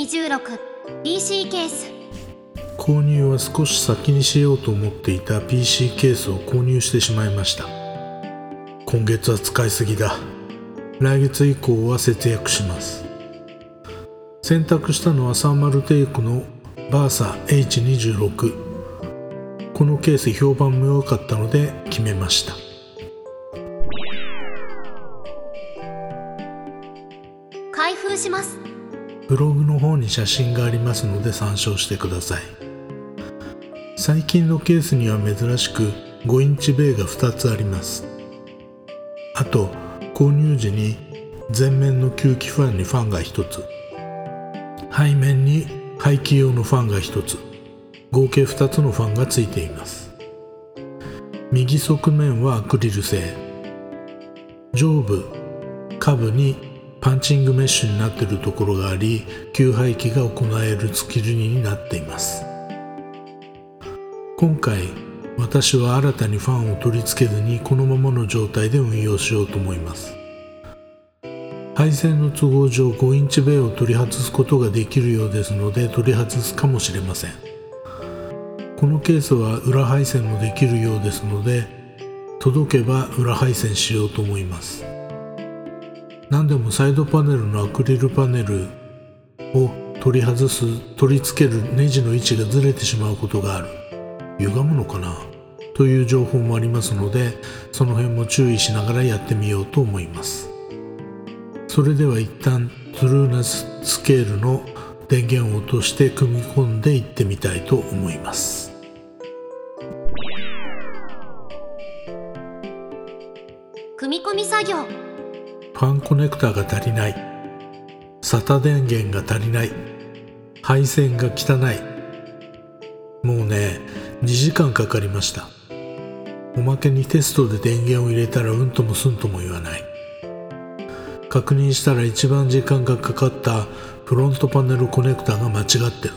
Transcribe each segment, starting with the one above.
H26PC ケース。購入は少し先にしようと思っていた PC ケースを購入してしまいました。今月は使いすぎだ。来月以降は節約します。選択したのはサーマルテイクのバーサ H26 このケース評判も良かったので決めました。開封しますブログの方に写真がありますので参照してください。最近のケースには珍しく5インチベイが2つあります。あと購入時に前面の吸気ファンにファンが1つ。背面に排気用のファンが1つ。合計2つのファンがついています。右側面はアクリル製。上部下部にパンチングメッシュになっているところがあり給排気が行えるスキルになっています。今回私は新たにファンを取り付けずにこのままの状態で運用しようと思います。配線の都合上5インチベイを取り外すことができるようですので取り外すかもしれません。このケースは裏配線もできるようですので届けば裏配線しようと思います。何でもサイドパネルのアクリルパネルを取り外す取り付けるネジの位置がずれてしまうことがある。歪むのかな？という情報もありますのでその辺も注意しながらやってみようと思います。それでは一旦トゥルーナススケールの電源を落として組み込んでいってみたいと思います。組み込み作業。ファンコネクタが足りない。SATA 電源が足りない。配線が汚い。もうね2時間かかりました。おまけにテストで電源を入れたらうんともすんとも言わない。確認したら一番時間がかかったフロントパネルコネクタが間違ってる。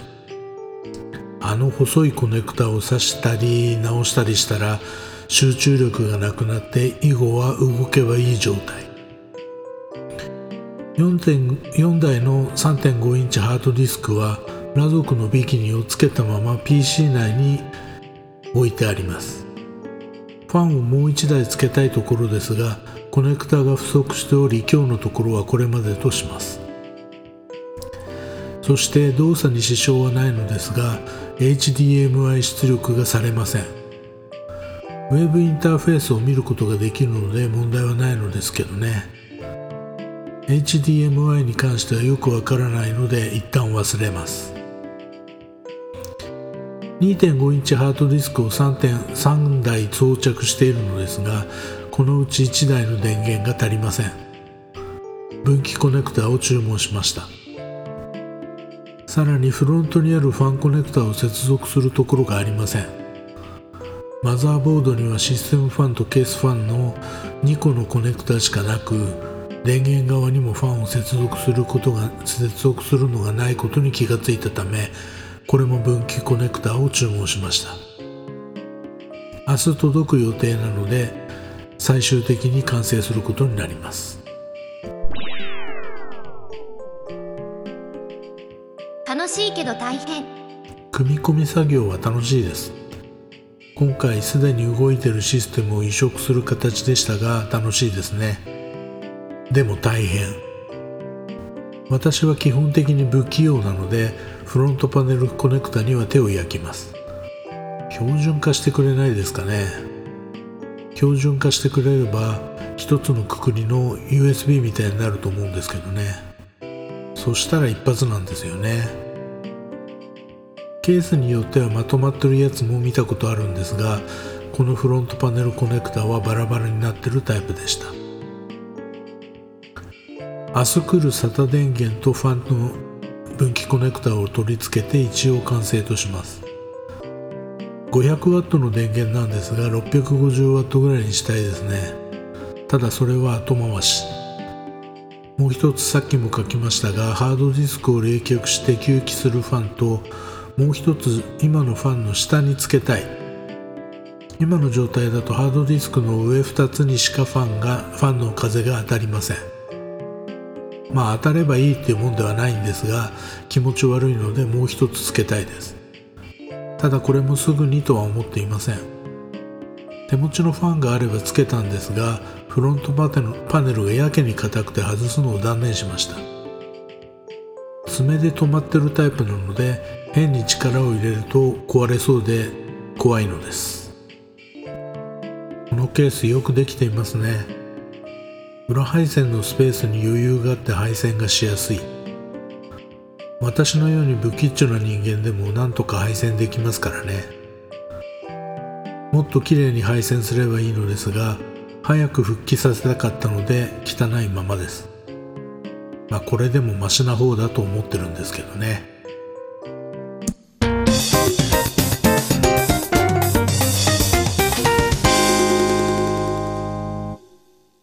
あの細いコネクタを挿したり直したりしたら集中力がなくなって以後は動けばいい状態。4, 4台の3.5インチハードディスクは裸族のビキニをつけたまま PC 内に置いてあります。ファンをもう1台つけたいところですがコネクタが不足しており今日のところはこれまでとします。そして動作に支障はないのですが HDMI 出力がされません。ウェブインターフェースを見ることができるので問題はないのですけどね。HDMI に関してはよくわからないので一旦忘れます。2.5インチハードディスクを 3, 3台装着しているのですがこのうち1台の電源が足りません。分岐コネクタを注文しました。さらにフロントにあるファンコネクタを接続するところがありません。マザーボードにはシステムファンとケースファンの2個のコネクタしかなく電源側にもファンを接続することが接続するのがないことに気がついたためこれも分岐コネクタを注文しました。明日届く予定なので最終的に完成することになります。楽しいけど大変。組み込み作業は楽しいです。今回すでに動いているシステムを移植する形でしたが楽しいですねでも大変。私は基本的に不器用なのでフロントパネルコネクタには手を焼きます。標準化してくれないですかね。標準化してくれれば一つのくくりの USB みたいになると思うんですけどね。そしたら一発なんですよね。ケースによってはまとまってるやつも見たことあるんですがこのフロントパネルコネクタはバラバラになってるタイプでした。明日来る SATA 電源とファンの分岐コネクタを取り付けて一応完成とします。500W の電源なんですが 650W ぐらいにしたいですね。ただそれは後回し。もう一つさっきも書きましたがハードディスクを冷却して吸気するファンともう一つ今のファンの下につけたい。今の状態だとハードディスクの上2つにしかファンがファンの風が当たりません。まあ当たればいいっていうもんではないんですが気持ち悪いのでもう一つつけたいです。ただこれもすぐにとは思っていません。手持ちのファンがあればつけたんですがフロントパネルパネルがやけに硬くて外すのを断念しました。爪で止まってるタイプなので変に力を入れると壊れそうで怖いのです。このケースよくできていますね。裏配線のスペースに余裕があって配線がしやすい。私のように不吉祥な人間でもなんとか配線できますからね。もっと綺麗に配線すればいいのですが早く復帰させたかったので汚いままです。まあこれでもマシな方だと思ってるんですけどね。